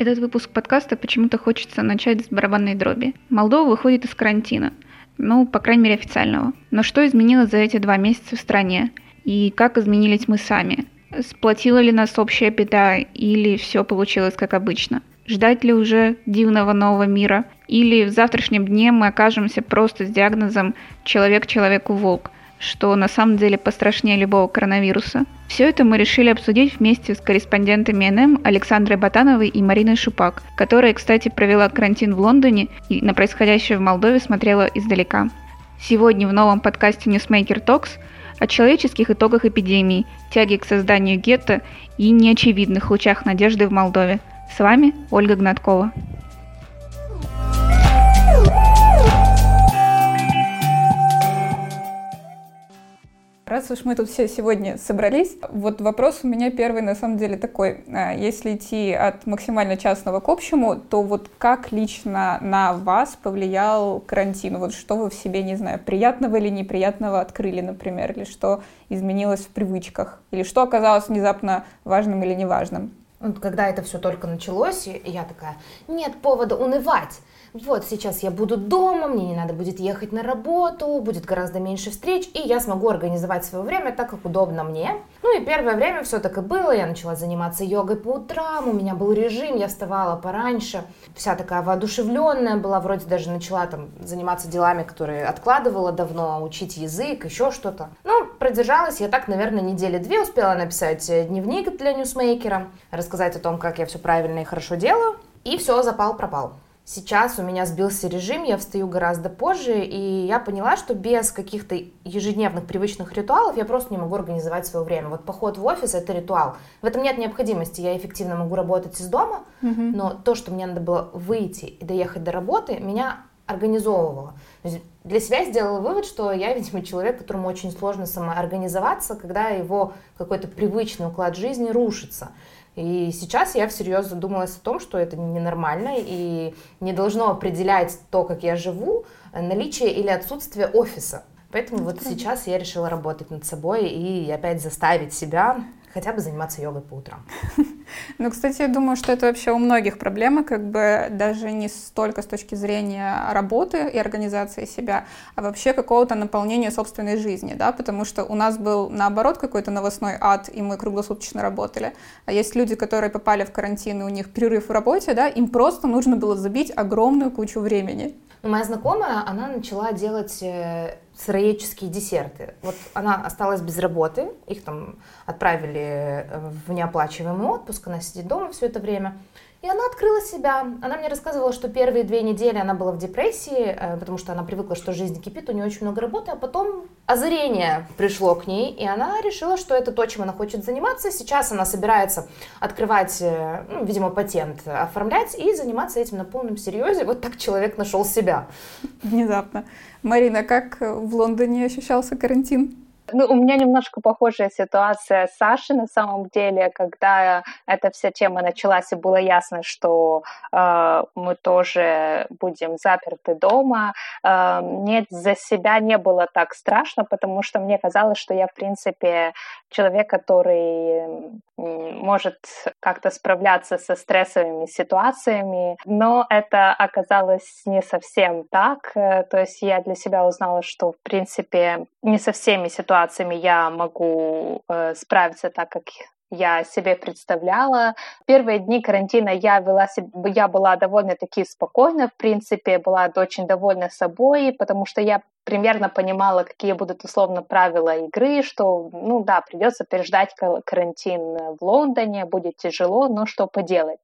Этот выпуск подкаста почему-то хочется начать с барабанной дроби. Молдова выходит из карантина. Ну, по крайней мере, официального. Но что изменилось за эти два месяца в стране? И как изменились мы сами? Сплотила ли нас общая беда или все получилось как обычно? Ждать ли уже дивного нового мира? Или в завтрашнем дне мы окажемся просто с диагнозом «человек человеку волк», что на самом деле пострашнее любого коронавируса? Все это мы решили обсудить вместе с корреспондентами НМ Александрой Батановой и Мариной Шупак, которая, кстати, провела карантин в Лондоне и на происходящее в Молдове смотрела издалека. Сегодня в новом подкасте Newsmaker Talks о человеческих итогах эпидемии, тяге к созданию гетто и неочевидных лучах надежды в Молдове. С вами Ольга Гнаткова. Раз уж мы тут все сегодня собрались, вот вопрос у меня первый на самом деле такой. А, если идти от максимально частного к общему, то вот как лично на вас повлиял карантин? Вот что вы в себе, не знаю, приятного или неприятного открыли, например, или что изменилось в привычках, или что оказалось внезапно важным или неважным? Вот когда это все только началось, я такая, нет повода унывать вот сейчас я буду дома, мне не надо будет ехать на работу, будет гораздо меньше встреч, и я смогу организовать свое время так, как удобно мне. Ну и первое время все так и было, я начала заниматься йогой по утрам, у меня был режим, я вставала пораньше, вся такая воодушевленная была, вроде даже начала там заниматься делами, которые откладывала давно, учить язык, еще что-то. Ну, продержалась я так, наверное, недели две, успела написать дневник для ньюсмейкера, рассказать о том, как я все правильно и хорошо делаю, и все, запал-пропал. Сейчас у меня сбился режим, я встаю гораздо позже, и я поняла, что без каких-то ежедневных привычных ритуалов я просто не могу организовать свое время. Вот поход в офис — это ритуал. В этом нет необходимости, я эффективно могу работать из дома, mm-hmm. но то, что мне надо было выйти и доехать до работы, меня организовывало. Для себя сделала вывод, что я, видимо, человек, которому очень сложно самоорганизоваться, когда его какой-то привычный уклад жизни рушится. И сейчас я всерьез задумалась о том, что это ненормально и не должно определять то, как я живу, наличие или отсутствие офиса. Поэтому вот сейчас я решила работать над собой и опять заставить себя хотя бы заниматься йогой по утрам. Ну, кстати, я думаю, что это вообще у многих проблема, как бы даже не столько с точки зрения работы и организации себя, а вообще какого-то наполнения собственной жизни, да, потому что у нас был, наоборот, какой-то новостной ад, и мы круглосуточно работали. А есть люди, которые попали в карантин, и у них перерыв в работе, да, им просто нужно было забить огромную кучу времени. Ну, моя знакомая, она начала делать э, сыроедческие десерты. Вот она осталась без работы, их там отправили э, в неоплачиваемый отпуск, она сидит дома все это время. И она открыла себя. Она мне рассказывала, что первые две недели она была в депрессии, э, потому что она привыкла, что жизнь кипит, у нее очень много работы, а потом озарение пришло к ней, и она решила, что это то, чем она хочет заниматься. Сейчас она собирается открывать, э, ну, видимо, патент, оформлять и заниматься этим на полном серьезе. Вот так человек нашел себя. Внезапно. Марина, как в Лондоне ощущался карантин? Ну, у меня немножко похожая ситуация с Сашей на самом деле, когда эта вся тема началась, и было ясно, что э, мы тоже будем заперты дома. Э, мне за себя не было так страшно, потому что мне казалось, что я, в принципе, человек, который может как-то справляться со стрессовыми ситуациями, но это оказалось не совсем так. Э, то есть я для себя узнала, что, в принципе, не со всеми ситуациями я могу э, справиться так, как я себе представляла. Первые дни карантина я вела я была довольно-таки спокойна, в принципе, была очень довольна собой, потому что я примерно понимала, какие будут условно правила игры, что, ну да, придется переждать карантин в Лондоне, будет тяжело, но что поделать.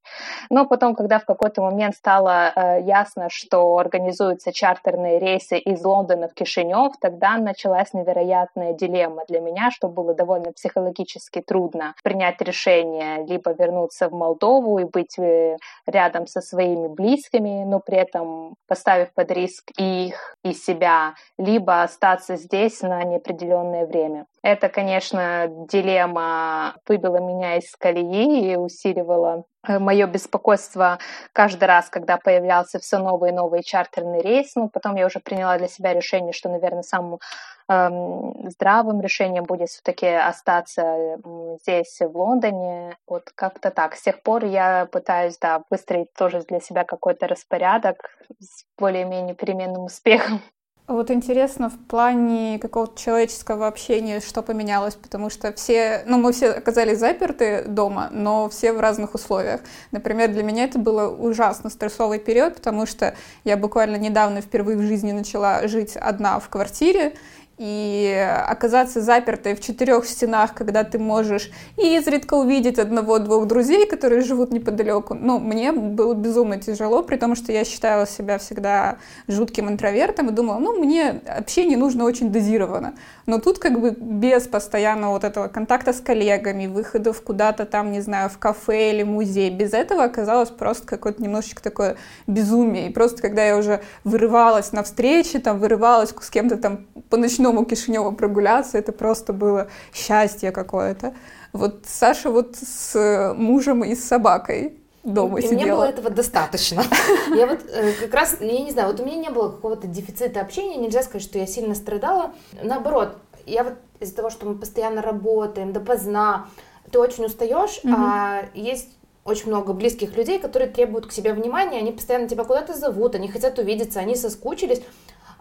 Но потом, когда в какой-то момент стало э, ясно, что организуются чартерные рейсы из Лондона в Кишинев, тогда началась невероятная дилемма для меня, что было довольно психологически трудно принять решение либо вернуться в Молдову и быть э, рядом со своими близкими, но при этом поставив под риск их и себя, либо остаться здесь на неопределенное время. Это, конечно, дилемма выбила меня из колеи и усиливала э, мое беспокойство каждый раз, когда появлялся все новый и новый чартерный рейс. Ну, потом я уже приняла для себя решение, что, наверное, самым эм, здравым решением будет все-таки остаться здесь, в Лондоне. Вот как-то так. С тех пор я пытаюсь, да, выстроить тоже для себя какой-то распорядок с более-менее переменным успехом. Вот интересно в плане какого-то человеческого общения, что поменялось, потому что все, ну, мы все оказались заперты дома, но все в разных условиях. Например, для меня это было ужасно стрессовый период, потому что я буквально недавно впервые в жизни начала жить одна в квартире, и оказаться запертой в четырех стенах, когда ты можешь и изредка увидеть одного-двух друзей, которые живут неподалеку, ну, мне было безумно тяжело, при том, что я считала себя всегда жутким интровертом и думала, ну, мне общение нужно очень дозированно. Но тут как бы без постоянного вот этого контакта с коллегами, выходов куда-то там, не знаю, в кафе или музей, без этого оказалось просто какое-то немножечко такое безумие. И просто когда я уже вырывалась на встречи, там, вырывалась с кем-то там по ночному Кишиневу прогуляться, это просто было счастье какое-то. Вот Саша вот с мужем и с собакой дома и сидела. мне было этого достаточно. Я вот э, как раз, я не знаю, вот у меня не было какого-то дефицита общения, нельзя сказать, что я сильно страдала. Наоборот, я вот из-за того, что мы постоянно работаем допоздна, ты очень устаешь, угу. а есть очень много близких людей, которые требуют к себе внимания, они постоянно тебя куда-то зовут, они хотят увидеться, они соскучились,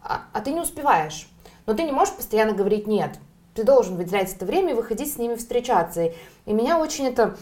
а, а ты не успеваешь. Но ты не можешь постоянно говорить «нет». Ты должен выделять это время и выходить с ними встречаться. И, и меня очень это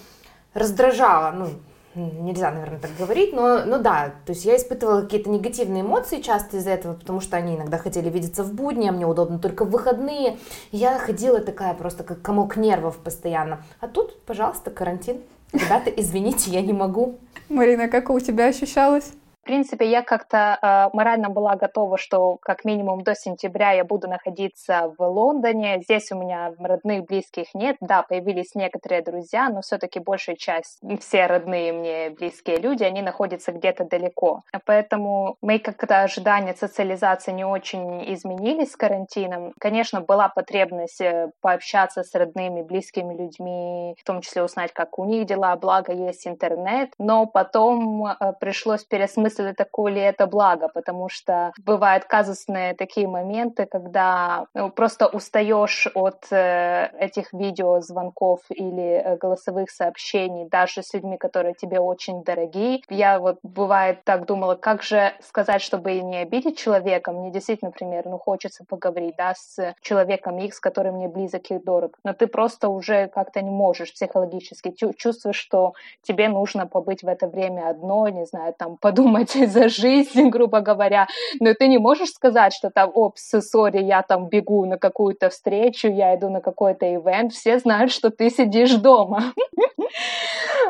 раздражало. Ну, нельзя, наверное, так говорить, но, но да, то есть я испытывала какие-то негативные эмоции часто из-за этого, потому что они иногда хотели видеться в будни, а мне удобно только в выходные. Я ходила такая просто как комок нервов постоянно. А тут, пожалуйста, карантин. Ребята, извините, я не могу. Марина, как у тебя ощущалось? В принципе, я как-то э, морально была готова, что как минимум до сентября я буду находиться в Лондоне. Здесь у меня родных, близких нет. Да, появились некоторые друзья, но все-таки большая часть, все родные мне близкие люди, они находятся где-то далеко. Поэтому мои как-то ожидания социализации не очень изменились с карантином. Конечно, была потребность э, пообщаться с родными, близкими людьми, в том числе узнать, как у них дела, благо есть интернет. Но потом э, пришлось переосмыслить смысле такое ли это благо, потому что бывают казусные такие моменты, когда ну, просто устаешь от э, этих видеозвонков или э, голосовых сообщений, даже с людьми, которые тебе очень дорогие. Я вот бывает так думала, как же сказать, чтобы не обидеть человека. Мне действительно, например, ну хочется поговорить, да, с человеком X, который мне близок и дорог. Но ты просто уже как-то не можешь психологически. Чувствуешь, что тебе нужно побыть в это время одной, не знаю, там подумать думать за жизнь, грубо говоря, но ты не можешь сказать, что там, опс, сори, я там бегу на какую-то встречу, я иду на какой-то ивент, все знают, что ты сидишь дома.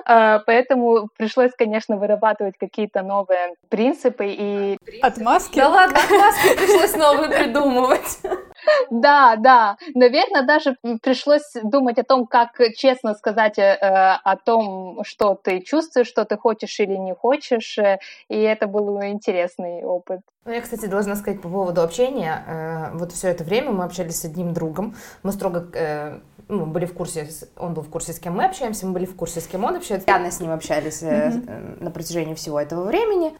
А, поэтому пришлось, конечно, вырабатывать какие-то новые принципы и... Отмазки? Да ладно, отмазки пришлось новые придумывать. Да, да. Наверное, даже пришлось думать о том, как честно сказать э, о том, что ты чувствуешь, что ты хочешь или не хочешь. Э, и это был интересный опыт. Ну, я, кстати, должна сказать по поводу общения. Э, вот все это время мы общались с одним другом. Мы строго э, ну, были в курсе, он был в курсе, с кем мы общаемся, мы были в курсе, с кем он общается. Явно с ним общались mm-hmm. на протяжении всего этого времени.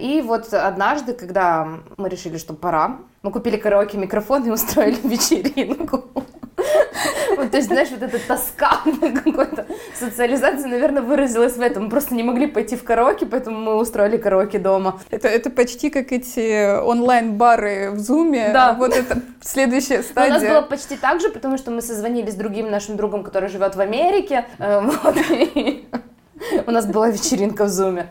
И вот однажды, когда мы решили, что пора, мы купили караоке-микрофон и устроили вечеринку. Вот, то есть, знаешь, вот эта тоска какой-то социализация, наверное, выразилась в этом. Мы просто не могли пойти в караоке, поэтому мы устроили караоке дома. Это, это почти как эти онлайн-бары в Зуме. Да. Вот это следующая стадия. Но у нас было почти так же, потому что мы созвонились с другим нашим другом, который живет в Америке. Э, вот, у нас была вечеринка в Зуме.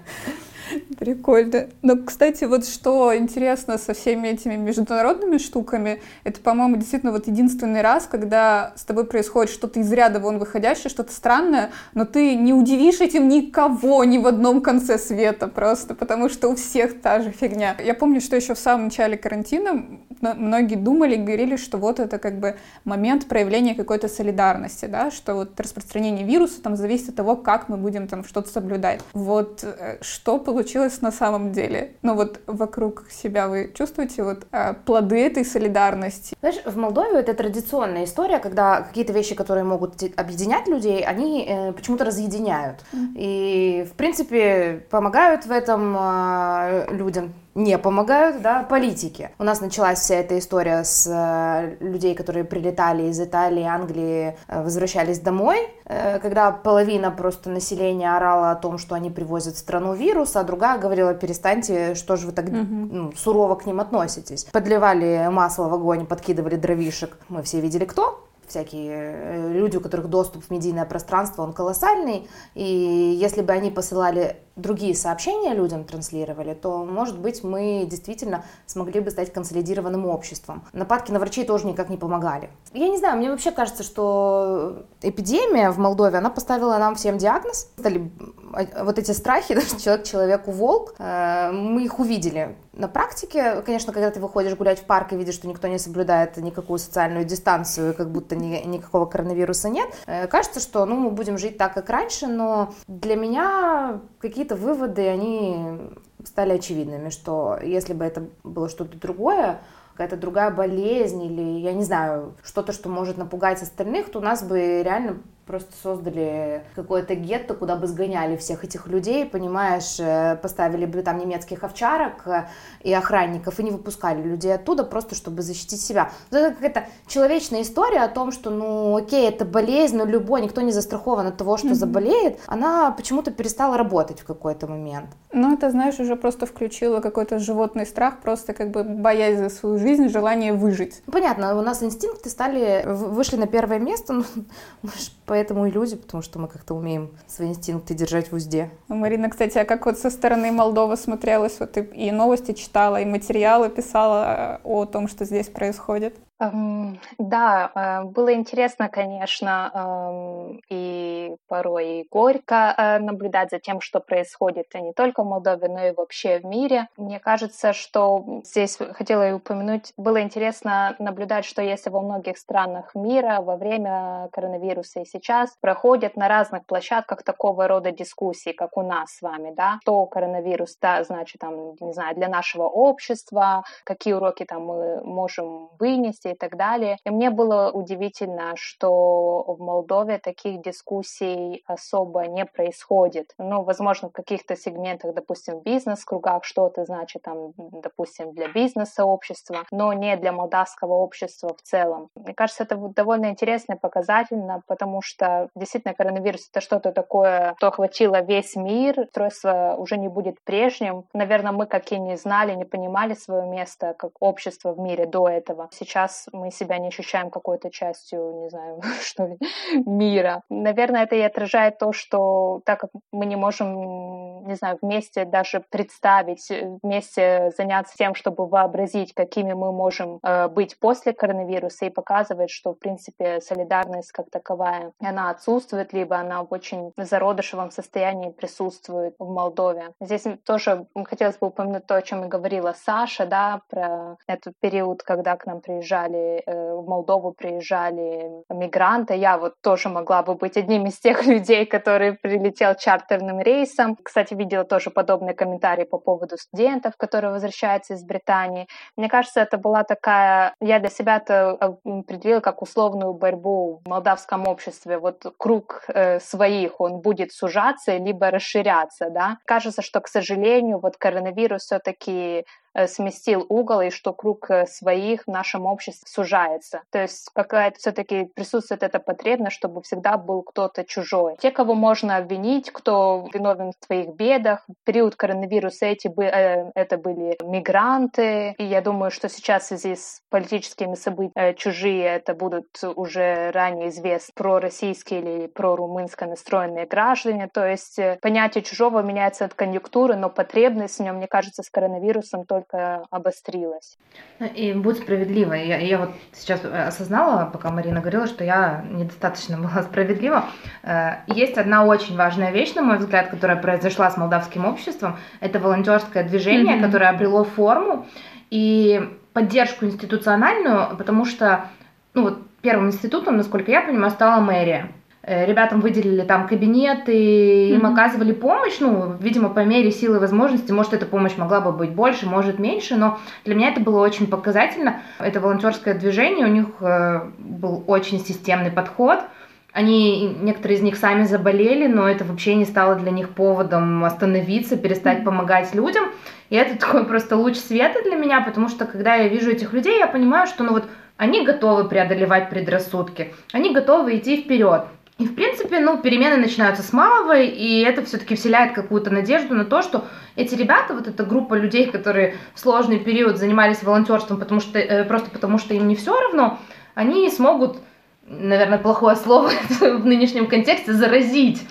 Прикольно. Но, кстати, вот что интересно со всеми этими международными штуками, это, по-моему, действительно вот единственный раз, когда с тобой происходит что-то из ряда вон выходящее, что-то странное, но ты не удивишь этим никого ни в одном конце света просто, потому что у всех та же фигня. Я помню, что еще в самом начале карантина многие думали, говорили, что вот это как бы момент проявления какой-то солидарности, да, что вот распространение вируса там зависит от того, как мы будем там что-то соблюдать. Вот э, что получилось на самом деле? Ну вот вокруг себя вы чувствуете вот э, плоды этой солидарности? Знаешь, в Молдове это традиционная история, когда какие-то вещи, которые могут объединять людей, они э, почему-то разъединяют. Mm-hmm. И, в принципе, помогают в этом э, людям не помогают, да, политики. У нас началась вся эта история с э, людей, которые прилетали из Италии, Англии, э, возвращались домой, э, когда половина просто населения орала о том, что они привозят в страну вирус, а другая говорила, перестаньте, что же вы так угу. ну, сурово к ним относитесь. Подливали масло в огонь, подкидывали дровишек. Мы все видели, кто всякие люди, у которых доступ в медийное пространство, он колоссальный, и если бы они посылали другие сообщения людям, транслировали, то, может быть, мы действительно смогли бы стать консолидированным обществом. Нападки на врачей тоже никак не помогали. Я не знаю, мне вообще кажется, что эпидемия в Молдове, она поставила нам всем диагноз. Стали вот эти страхи, человек человеку волк, э, мы их увидели на практике, конечно, когда ты выходишь гулять в парк и видишь, что никто не соблюдает никакую социальную дистанцию, как будто ни, никакого коронавируса нет, э, кажется, что ну, мы будем жить так, как раньше, но для меня какие-то выводы, они стали очевидными, что если бы это было что-то другое, какая-то другая болезнь или, я не знаю, что-то, что может напугать остальных, то у нас бы реально просто создали какое-то гетто, куда бы сгоняли всех этих людей, понимаешь, э, поставили бы там немецких овчарок э, и охранников и не выпускали людей оттуда просто, чтобы защитить себя. Это какая-то человечная история о том, что, ну, окей, это болезнь, но любой, никто не застрахован от того, что mm-hmm. заболеет, она почему-то перестала работать в какой-то момент. Ну, это, знаешь, уже просто включило какой-то животный страх, просто как бы боясь за свою жизнь, желание выжить. Понятно, у нас инстинкты стали, вышли на первое место, ну, поэтому и люди, потому что мы как-то умеем свои инстинкты держать в узде. Марина, кстати, а как вот со стороны Молдовы смотрелась? Вот ты и новости читала, и материалы писала о том, что здесь происходит? Эм, да, э, было интересно, конечно, эм, и порой и горько э, наблюдать за тем, что происходит не только в Молдове, но и вообще в мире. Мне кажется, что здесь хотела и упомянуть, было интересно наблюдать, что если во многих странах мира во время коронавируса и сейчас проходят на разных площадках такого рода дискуссии, как у нас с вами, да, что коронавирус, да, значит, там, не знаю, для нашего общества, какие уроки там мы можем вынести, и так далее. И мне было удивительно, что в Молдове таких дискуссий особо не происходит. Ну, возможно, в каких-то сегментах, допустим, в бизнес-кругах что-то значит, там, допустим, для бизнес-сообщества, но не для молдавского общества в целом. Мне кажется, это довольно интересно и показательно, потому что действительно коронавирус — это что-то такое, что охватило весь мир, устройство уже не будет прежним. Наверное, мы, как и не знали, не понимали свое место как общество в мире до этого. Сейчас раз мы себя не ощущаем какой-то частью, не знаю, что мира. Наверное, это и отражает то, что так как мы не можем, не знаю, вместе даже представить, вместе заняться тем, чтобы вообразить, какими мы можем э, быть после коронавируса и показывать, что, в принципе, солидарность как таковая, она отсутствует, либо она в очень зародышевом состоянии присутствует в Молдове. Здесь тоже хотелось бы упомянуть то, о чем и говорила Саша, да, про этот период, когда к нам приезжали приезжали, э, в Молдову приезжали мигранты. Я вот тоже могла бы быть одним из тех людей, который прилетел чартерным рейсом. Кстати, видела тоже подобные комментарии по поводу студентов, которые возвращаются из Британии. Мне кажется, это была такая... Я для себя это определила как условную борьбу в молдавском обществе. Вот круг э, своих, он будет сужаться, либо расширяться, да. Кажется, что, к сожалению, вот коронавирус все-таки Э, сместил угол и что круг э, своих в нашем обществе сужается. То есть какая-то все-таки присутствует эта потребность, чтобы всегда был кто-то чужой. Те, кого можно обвинить, кто виновен в твоих бедах. В период коронавируса эти, э, это были мигранты. И я думаю, что сейчас в связи с политическими событиями чужие это будут уже ранее известны пророссийские или прорумынско настроенные граждане. То есть понятие чужого меняется от конъюнктуры, но потребность в нем, мне кажется, с коронавирусом только только обострилась. Ну, и будь справедлива. Я, я вот сейчас осознала, пока Марина говорила, что я недостаточно была справедлива. Э, есть одна очень важная вещь, на мой взгляд, которая произошла с молдавским обществом. Это волонтерское движение, mm-hmm. которое обрело форму. И поддержку институциональную, потому что, ну вот, первым институтом, насколько я понимаю, стала мэрия. Э, ребятам выделили там кабинеты, им mm-hmm. оказывали помощь, ну, видимо, по мере силы и возможности, может, эта помощь могла бы быть больше, может, меньше, но для меня это было очень показательно. Это волонтерское движение, у них э, был очень системный подход, они, некоторые из них сами заболели, но это вообще не стало для них поводом остановиться, перестать mm-hmm. помогать людям. И это такой просто луч света для меня, потому что когда я вижу этих людей, я понимаю, что ну вот они готовы преодолевать предрассудки, они готовы идти вперед. И, в принципе, ну, перемены начинаются с малого, и это все-таки вселяет какую-то надежду на то, что эти ребята, вот эта группа людей, которые в сложный период занимались волонтерством, потому что, э, просто потому что им не все равно, они смогут наверное, плохое слово в нынешнем контексте, заразить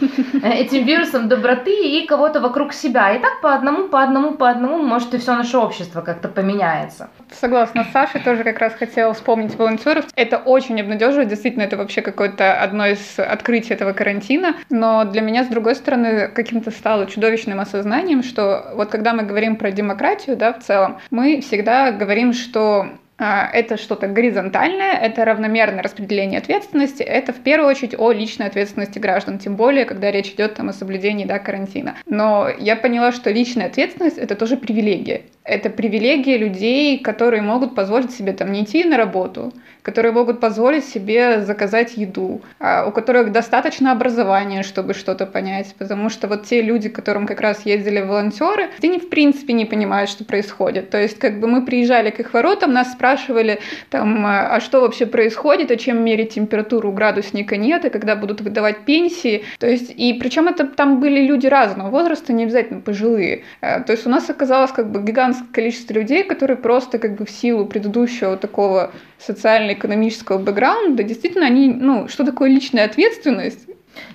э, этим вирусом доброты и кого-то вокруг себя. И так по одному, по одному, по одному, может, и все наше общество как-то поменяется. Согласна с Сашей, тоже как раз хотела вспомнить волонтеров. Это очень обнадеживает, действительно, это вообще какое-то одно из открытий этого карантина. Но для меня, с другой стороны, каким-то стало чудовищным осознанием, что вот когда мы говорим про демократию, да, в целом, мы всегда говорим, что это что-то горизонтальное, это равномерное распределение ответственности, это в первую очередь о личной ответственности граждан, тем более, когда речь идет там, о соблюдении да, карантина. Но я поняла, что личная ответственность — это тоже привилегия. Это привилегия людей, которые могут позволить себе там не идти на работу, которые могут позволить себе заказать еду, а у которых достаточно образования, чтобы что-то понять, потому что вот те люди, которым как раз ездили волонтеры, они в принципе не понимают, что происходит. То есть как бы мы приезжали к их воротам, нас спрашивали там, а что вообще происходит, а чем мерить температуру, градусника нет, и когда будут выдавать пенсии. То есть и причем это там были люди разного возраста, не обязательно пожилые. Э, то есть у нас оказалось как бы гигантское количество людей, которые просто как бы в силу предыдущего такого социально-экономического бэкграунда, действительно, они, ну, что такое личная ответственность,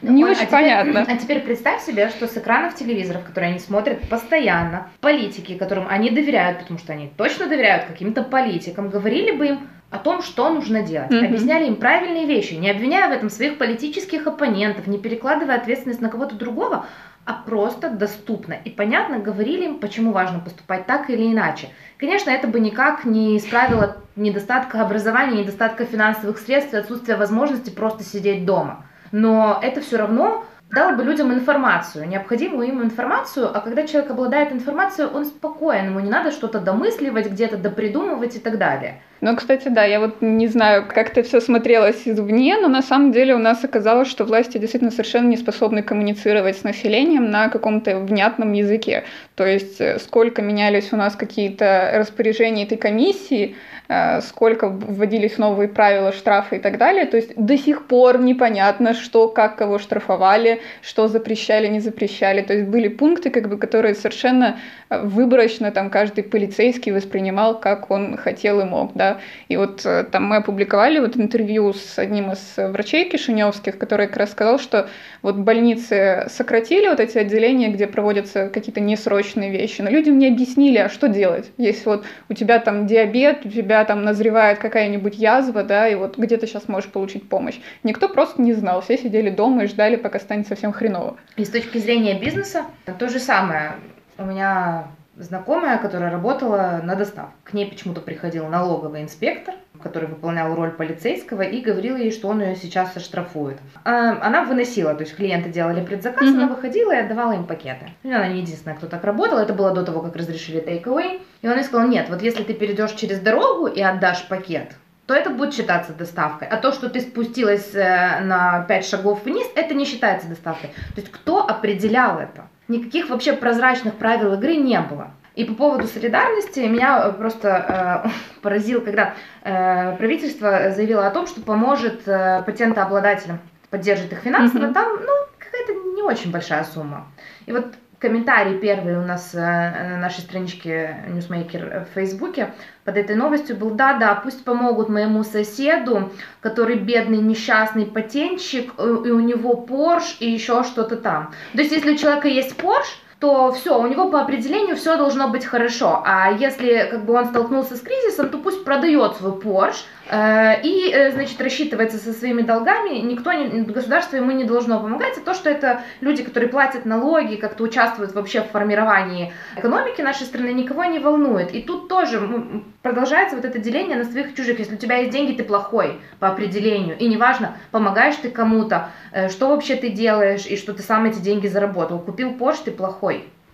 не Оль, очень а понятно. а теперь представь себе, что с экранов телевизоров, которые они смотрят постоянно, политики, которым они доверяют, потому что они точно доверяют каким-то политикам, говорили бы им о том, что нужно делать, mm-hmm. объясняли им правильные вещи, не обвиняя в этом своих политических оппонентов, не перекладывая ответственность на кого-то другого, а просто доступно и понятно говорили им, почему важно поступать так или иначе. Конечно, это бы никак не исправило недостатка образования, недостатка финансовых средств и отсутствия возможности просто сидеть дома. Но это все равно дало бы людям информацию, необходимую им информацию, а когда человек обладает информацией, он спокоен, ему не надо что-то домысливать, где-то допридумывать и так далее. Ну, кстати, да, я вот не знаю, как это все смотрелось извне, но на самом деле у нас оказалось, что власти действительно совершенно не способны коммуницировать с населением на каком-то внятном языке. То есть э, сколько менялись у нас какие-то распоряжения этой комиссии, Э, сколько вводились новые правила, штрафы и так далее. То есть до сих пор непонятно, что, как кого штрафовали, что запрещали, не запрещали. То есть были пункты, как бы, которые совершенно э, выборочно там каждый полицейский воспринимал, как он хотел и мог. Да? И вот э, там мы опубликовали вот интервью с одним из врачей кишиневских, который как раз сказал, что вот больницы сократили вот эти отделения, где проводятся какие-то несрочные вещи, но людям не объяснили, а что делать, если вот у тебя там диабет, у тебя там назревает какая-нибудь язва, да, и вот где ты сейчас можешь получить помощь. Никто просто не знал, все сидели дома и ждали, пока станет совсем хреново. И с точки зрения бизнеса, то же самое. У меня знакомая, которая работала на доставке. К ней почему-то приходил налоговый инспектор, который выполнял роль полицейского, и говорил ей, что он ее сейчас оштрафует. А она выносила, то есть клиенты делали предзаказ, mm-hmm. она выходила и отдавала им пакеты. И она не единственная, кто так работал, это было до того, как разрешили take away. И он ей сказал, нет, вот если ты перейдешь через дорогу и отдашь пакет, то это будет считаться доставкой. А то, что ты спустилась э, на 5 шагов вниз, это не считается доставкой. То есть кто определял это? Никаких вообще прозрачных правил игры не было. И по поводу солидарности меня э, просто э, поразило, когда э, правительство заявило о том, что поможет э, патентообладателям, поддержит их финансово, mm-hmm. там, ну, какая-то не очень большая сумма. И вот комментарий первый у нас э, на нашей страничке Newsmaker в Фейсбуке под этой новостью был, да, да, пусть помогут моему соседу, который бедный несчастный патентщик, и у него Порш и еще что-то там. То есть, если у человека есть Порш, то все, у него по определению все должно быть хорошо. А если как бы он столкнулся с кризисом, то пусть продает свой Porsche, Э, и, э, значит, рассчитывается со своими долгами, никто, не, государство ему не должно помогать, а то, что это люди, которые платят налоги, как-то участвуют вообще в формировании экономики нашей страны, никого не волнует. И тут тоже продолжается вот это деление на своих и чужих. Если у тебя есть деньги, ты плохой по определению, и неважно, помогаешь ты кому-то, э, что вообще ты делаешь, и что ты сам эти деньги заработал. Купил Porsche, ты плохой.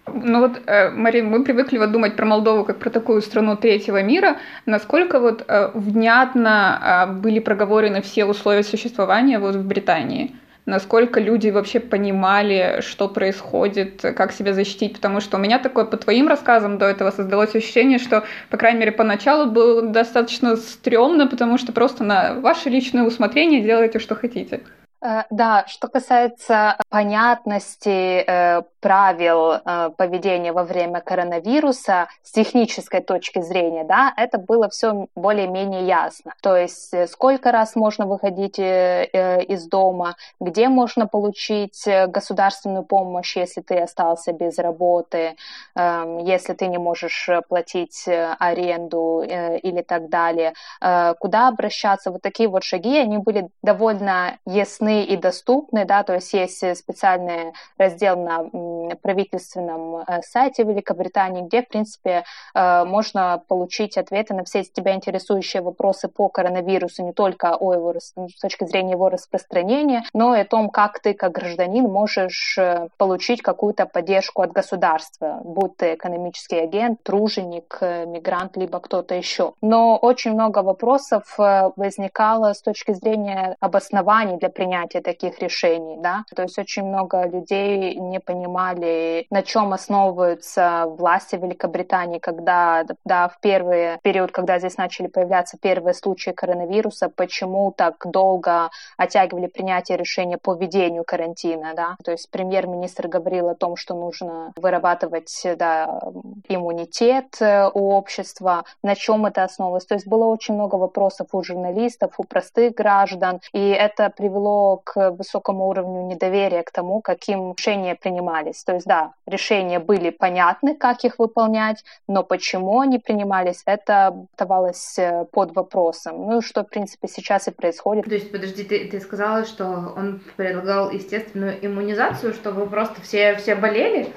Ну вот, э, Марин, мы привыкли вот думать про Молдову как про такую страну третьего мира. Насколько вот э, внятно э, были проговорены все условия существования вот в Британии? Насколько люди вообще понимали, что происходит, как себя защитить? Потому что у меня такое, по твоим рассказам до этого создалось ощущение, что, по крайней мере, поначалу было достаточно стрёмно, потому что просто на ваше личное усмотрение делаете, что хотите. Да, что касается понятности правил э, поведения во время коронавируса с технической точки зрения, да, это было все более-менее ясно. То есть сколько раз можно выходить из дома, где можно получить государственную помощь, если ты остался без работы, эм, если ты не можешь платить аренду или так далее, куда обращаться. Вот такие вот шаги, они были довольно ясны и доступны, да, то есть есть специальный раздел на правительственном э, сайте Великобритании, где, в принципе, э, можно получить ответы на все тебя интересующие вопросы по коронавирусу, не только о его, с точки зрения его распространения, но и о том, как ты, как гражданин, можешь э, получить какую-то поддержку от государства, будь ты экономический агент, труженик, мигрант, либо кто-то еще. Но очень много вопросов возникало с точки зрения обоснований для принятия таких решений, да. То есть очень много людей не понимали, на чем основываются власти Великобритании, когда, да, в первый период, когда здесь начали появляться первые случаи коронавируса, почему так долго оттягивали принятие решения по введению карантина, да. То есть премьер-министр говорил о том, что нужно вырабатывать, да, иммунитет э, у общества, на чем это основывалось. То есть было очень много вопросов у журналистов, у простых граждан, и это привело к высокому уровню недоверия к тому, каким решения принимались. То есть, да, решения были понятны, как их выполнять, но почему они принимались, это оставалось э, под вопросом. Ну, что, в принципе, сейчас и происходит. То есть, подожди, ты, ты сказала, что он предлагал естественную иммунизацию, чтобы просто все, все болели?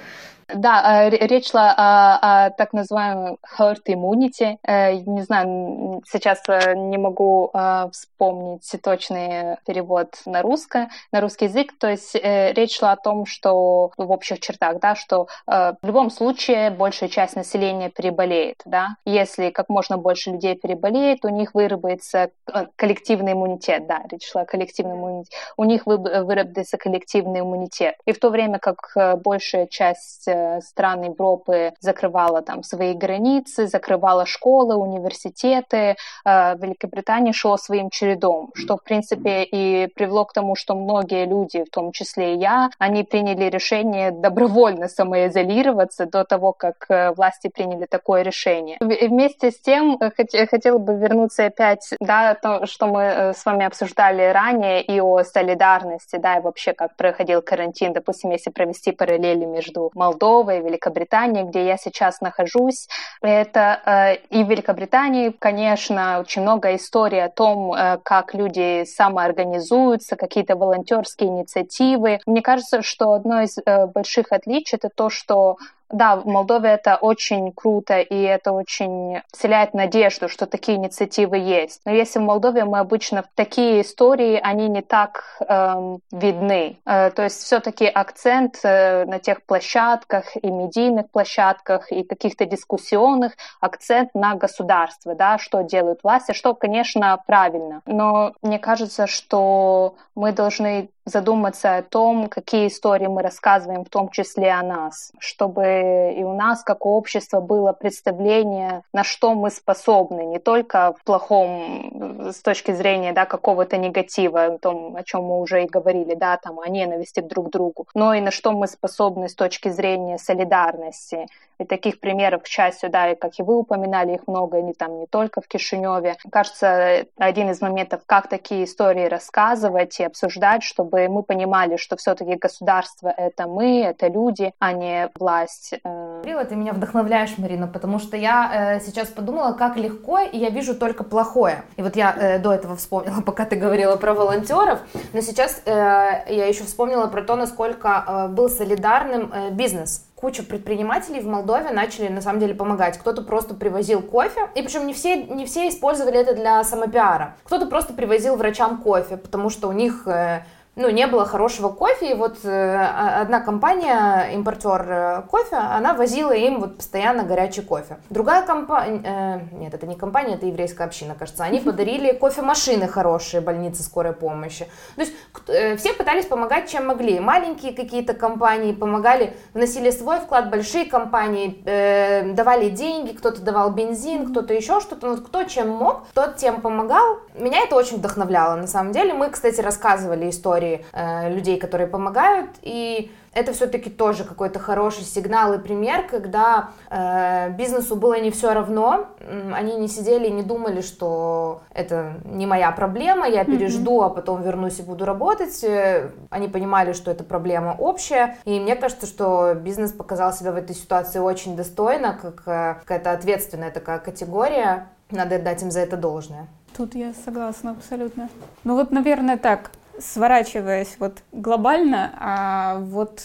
Да, э, речь шла о, о так называемом herd immunity. Э, не знаю, сейчас э, не могу вспомнить точный перевод на русское, на русский язык. То есть речь шла о том, что в общих чертах, да, что в любом случае большая часть населения переболеет, да. Если как можно больше людей переболеет, у них выработается коллективный иммунитет, да, речь шла о коллективном иммунитете. У них выработается коллективный иммунитет. И в то время как большая часть стран Европы закрывала там свои границы, закрывала школы, университеты. Э, Великобритания шло своим чередом, что, в принципе, и привело к тому, что многие люди, в том числе и я, они приняли решение добровольно самоизолироваться до того, как э, власти приняли такое решение. Вместе с тем, э, хотела бы вернуться опять, да, то, что мы с вами обсуждали ранее, и о солидарности, да, и вообще, как проходил карантин, допустим, если провести параллели между Молдовой Молдовой, Великобритании, где я сейчас нахожусь. Это э, и в Великобритании, конечно, очень много историй о том, э, как люди самоорганизуются, какие-то волонтерские инициативы. Мне кажется, что одно из э, больших отличий это то, что да, в Молдове это очень круто, и это очень вселяет надежду, что такие инициативы есть. Но если в Молдове мы обычно такие истории, они не так эм, видны. Э, то есть все-таки акцент э, на тех площадках и медийных площадках и каких-то дискуссионных акцент на государство, да, что делают власти, что, конечно, правильно. Но мне кажется, что мы должны задуматься о том, какие истории мы рассказываем, в том числе о нас, чтобы и у нас, как у общества, было представление, на что мы способны, не только в плохом с точки зрения да, какого-то негатива, о том, о чем мы уже и говорили, да, там, о ненависти друг к другу, но и на что мы способны с точки зрения солидарности, и таких примеров, к счастью, да, и как и вы упоминали, их много, и там не только в Кишиневе. Кажется, один из моментов, как такие истории рассказывать и обсуждать, чтобы чтобы мы понимали, что все-таки государство — это мы, это люди, а не власть. Э. Ты меня вдохновляешь, Марина, потому что я э, сейчас подумала, как легко, и я вижу только плохое. И вот я э, до этого вспомнила, пока ты говорила про волонтеров, но сейчас я еще вспомнила про то, насколько был солидарным бизнес куча предпринимателей в Молдове начали на самом деле помогать. Кто-то просто привозил кофе, и причем не все, не все использовали это для самопиара. Кто-то просто привозил врачам кофе, потому что у них э, ну, не было хорошего кофе, и вот э, одна компания, импортер э, кофе, она возила им вот постоянно горячий кофе. Другая компания, э, нет, это не компания, это еврейская община, кажется, они подарили кофемашины хорошие больнице скорой помощи. То есть э, все пытались помогать, чем могли. Маленькие какие-то компании помогали, вносили свой вклад, большие компании э, давали деньги, кто-то давал бензин, кто-то еще что-то, вот кто чем мог, тот тем помогал. Меня это очень вдохновляло, на самом деле. Мы, кстати, рассказывали истории истории э, людей, которые помогают, и это все-таки тоже какой-то хороший сигнал и пример, когда э, бизнесу было не все равно, они не сидели и не думали, что это не моя проблема, я пережду, mm-hmm. а потом вернусь и буду работать. Э, они понимали, что это проблема общая, и мне кажется, что бизнес показал себя в этой ситуации очень достойно, как э, какая-то ответственная такая категория. Надо дать им за это должное. Тут я согласна абсолютно. Ну вот, наверное, так сворачиваясь вот глобально, а вот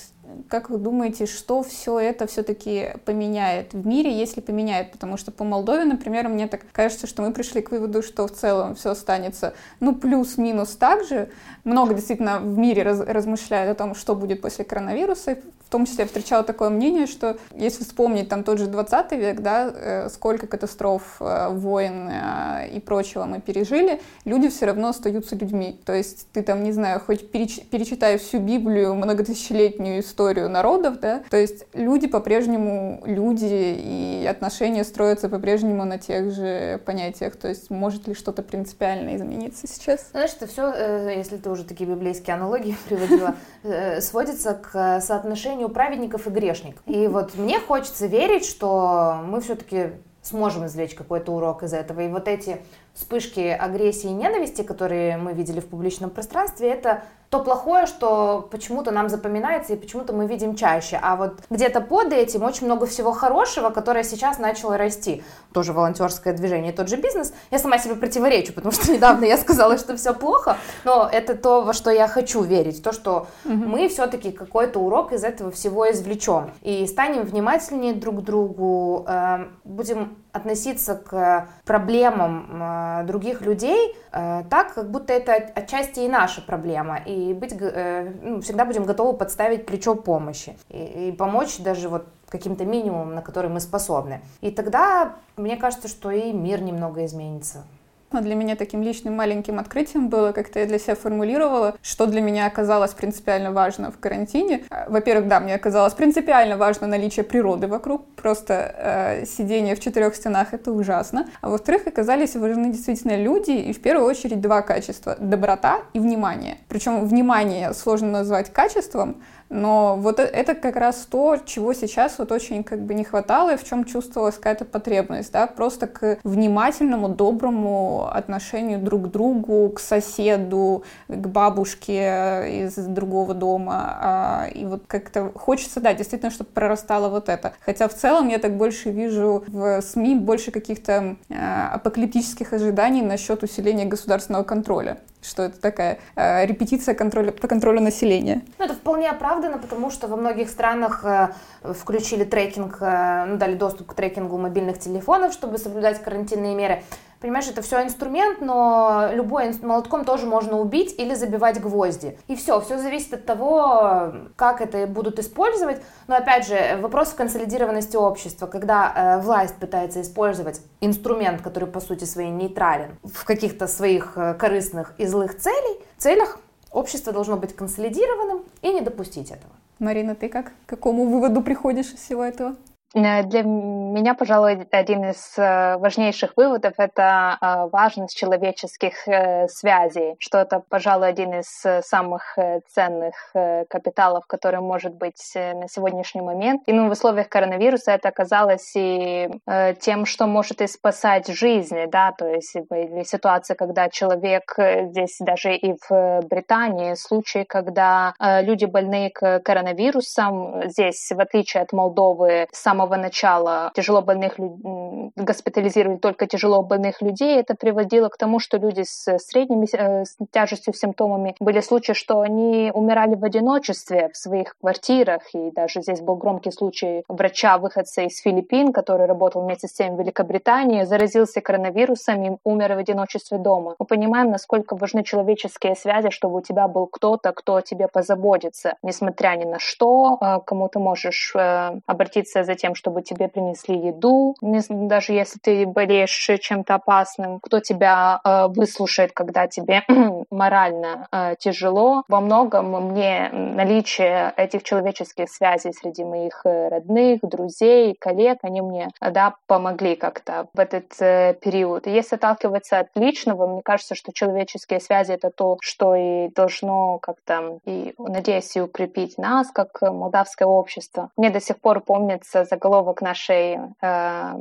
как вы думаете, что все это все-таки поменяет в мире, если поменяет? Потому что по Молдове, например, мне так кажется, что мы пришли к выводу, что в целом все останется, ну, плюс-минус так же. Много действительно в мире раз, размышляют о том, что будет после коронавируса. Том числе я встречала такое мнение, что если вспомнить там тот же 20 век, да, э, сколько катастроф, э, войн э, и прочего мы пережили, люди все равно остаются людьми. То есть ты там, не знаю, хоть переч перечитай всю Библию, многотысячелетнюю историю, народов, да, то есть люди по-прежнему люди, и отношения строятся по-прежнему на тех же понятиях, то есть может ли что-то принципиально измениться сейчас? Знаешь, это все, если ты уже такие библейские аналогии приводила, сводится к соотношению праведников и грешников. И вот мне хочется верить, что мы все-таки сможем извлечь какой-то урок из этого. И вот эти вспышки агрессии и ненависти, которые мы видели в публичном пространстве, это то плохое, что почему-то нам запоминается и почему-то мы видим чаще. А вот где-то под этим очень много всего хорошего, которое сейчас начало расти. Тоже волонтерское движение, тот же бизнес. Я сама себе противоречу, потому что недавно я сказала, что все плохо, но это то, во что я хочу верить, то, что мы все-таки какой-то урок из этого всего извлечем и станем внимательнее друг к другу, э, будем относиться к проблемам э, других людей э, так, как будто это отчасти и наша проблема, и быть, э, ну, всегда будем готовы подставить плечо помощи и, и помочь даже вот каким-то минимумом, на который мы способны. И тогда, мне кажется, что и мир немного изменится. Но для меня таким личным маленьким открытием было, как-то я для себя формулировала, что для меня оказалось принципиально важно в карантине. Во-первых, да, мне оказалось принципиально важно наличие природы вокруг, просто э, сидение в четырех стенах — это ужасно. А во-вторых, оказались важны действительно люди, и в первую очередь два качества — доброта и внимание. Причем внимание сложно назвать качеством, но вот э, это как раз то, чего сейчас вот очень как бы не хватало и в чем чувствовалась какая-то потребность, да, просто к внимательному, доброму отношению друг к другу, к соседу, к бабушке из другого дома. А, и вот как-то хочется, да, действительно, чтобы прорастало вот это. Хотя в целом я так больше вижу в СМИ больше каких-то э, апокалиптических ожиданий насчет усиления государственного контроля что это такая э, репетиция контроля, по контролю населения. Ну, это вполне оправдано, потому что во многих странах э, включили трекинг, э, ну, дали доступ к трекингу мобильных телефонов, чтобы соблюдать карантинные меры. Понимаешь, это все инструмент, но любой молотком тоже можно убить или забивать гвозди. И все, все зависит от того, как это будут использовать. Но опять же, вопрос консолидированности общества, когда э, власть пытается использовать инструмент, который по сути своей нейтрален, в каких-то своих э, корыстных и злых целей, целях, общество должно быть консолидированным и не допустить этого. Марина, ты как? К какому выводу приходишь из всего этого? Э, для меня, пожалуй, один из э, важнейших выводов — это э, важность человеческих связей, что это, пожалуй, один из самых ценных капиталов, который может быть на сегодняшний момент. И ну, в условиях коронавируса это оказалось и тем, что может и спасать жизни, да, то есть ситуация, когда человек здесь даже и в Британии, случаи, когда люди больные коронавирусом, здесь, в отличие от Молдовы, с самого начала тяжело больных госпитализировали только тяжело больных людей. Это приводило к тому, что люди с средними э, с тяжестью симптомами были случаи, что они умирали в одиночестве в своих квартирах. И даже здесь был громкий случай врача, выходца из Филиппин, который работал вместе с тем в Великобритании, заразился коронавирусом и умер в одиночестве дома. Мы понимаем, насколько важны человеческие связи, чтобы у тебя был кто-то, кто о тебе позаботится, несмотря ни на что, э, кому ты можешь э, обратиться за тем, чтобы тебе принесли еду, даже если ты болеешь чем-то опасным, кто тебя э, выслушает, когда тебе морально э, тяжело. Во многом мне наличие этих человеческих связей среди моих э, родных, друзей, коллег, они мне да, помогли как-то в этот э, период. Если отталкиваться от личного, мне кажется, что человеческие связи — это то, что и должно как-то, и, надеюсь, и укрепить нас, как молдавское общество. Мне до сих пор помнится заголовок нашей э,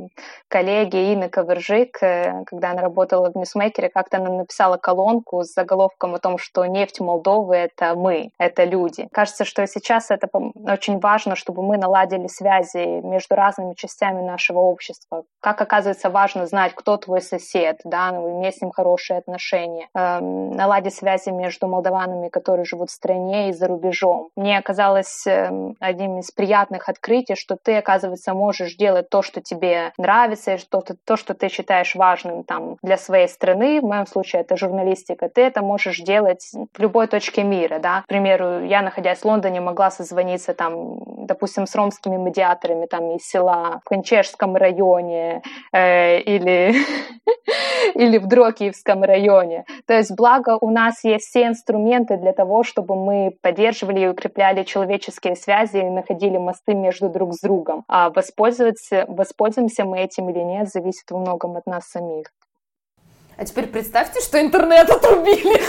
коллеги Инны Ковержик, э, когда она работала в Ньюсмейкере, как-то она написала колонку с заголовком о том, что нефть Молдовы — это мы, это люди. Кажется, что сейчас это очень важно, чтобы мы наладили связи между разными частями нашего общества. Как оказывается важно знать, кто твой сосед, да, ну, иметь с ним хорошие отношения, э, наладить связи между молдаванами, которые живут в стране и за рубежом. Мне оказалось э, одним из приятных открытий, что ты, оказывается, можешь делать то, что тебе нравится, и что -то, то, что ты считаешь важным там, для своей страны, в моем случае это журналистика, ты это можешь делать в любой точке мира. Да? К примеру, я, находясь в Лондоне, могла созвониться, там, допустим, с ромскими медиаторами там, из села в Кончежском районе э, или, или в Дрокиевском районе. То есть, благо, у нас есть все инструменты для того, чтобы мы поддерживали и укрепляли человеческие связи и находили мосты между друг с другом. А воспользоваться, воспользуемся мы этим или нет, зависит во многом от нас самих. А теперь представьте, что интернет отрубили.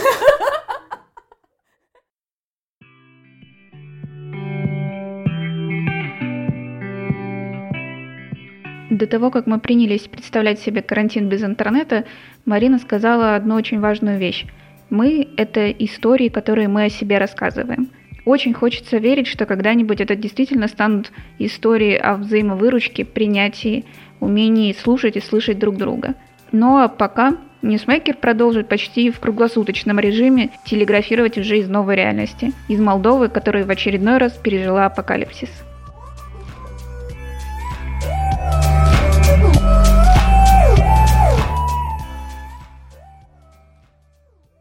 До того, как мы принялись представлять себе карантин без интернета, Марина сказала одну очень важную вещь. Мы — это истории, которые мы о себе рассказываем — очень хочется верить, что когда-нибудь это действительно станут истории о взаимовыручке, принятии, умении слушать и слышать друг друга. Но ну, а пока Ньюсмейкер продолжит почти в круглосуточном режиме телеграфировать уже из новой реальности, из Молдовы, которая в очередной раз пережила апокалипсис.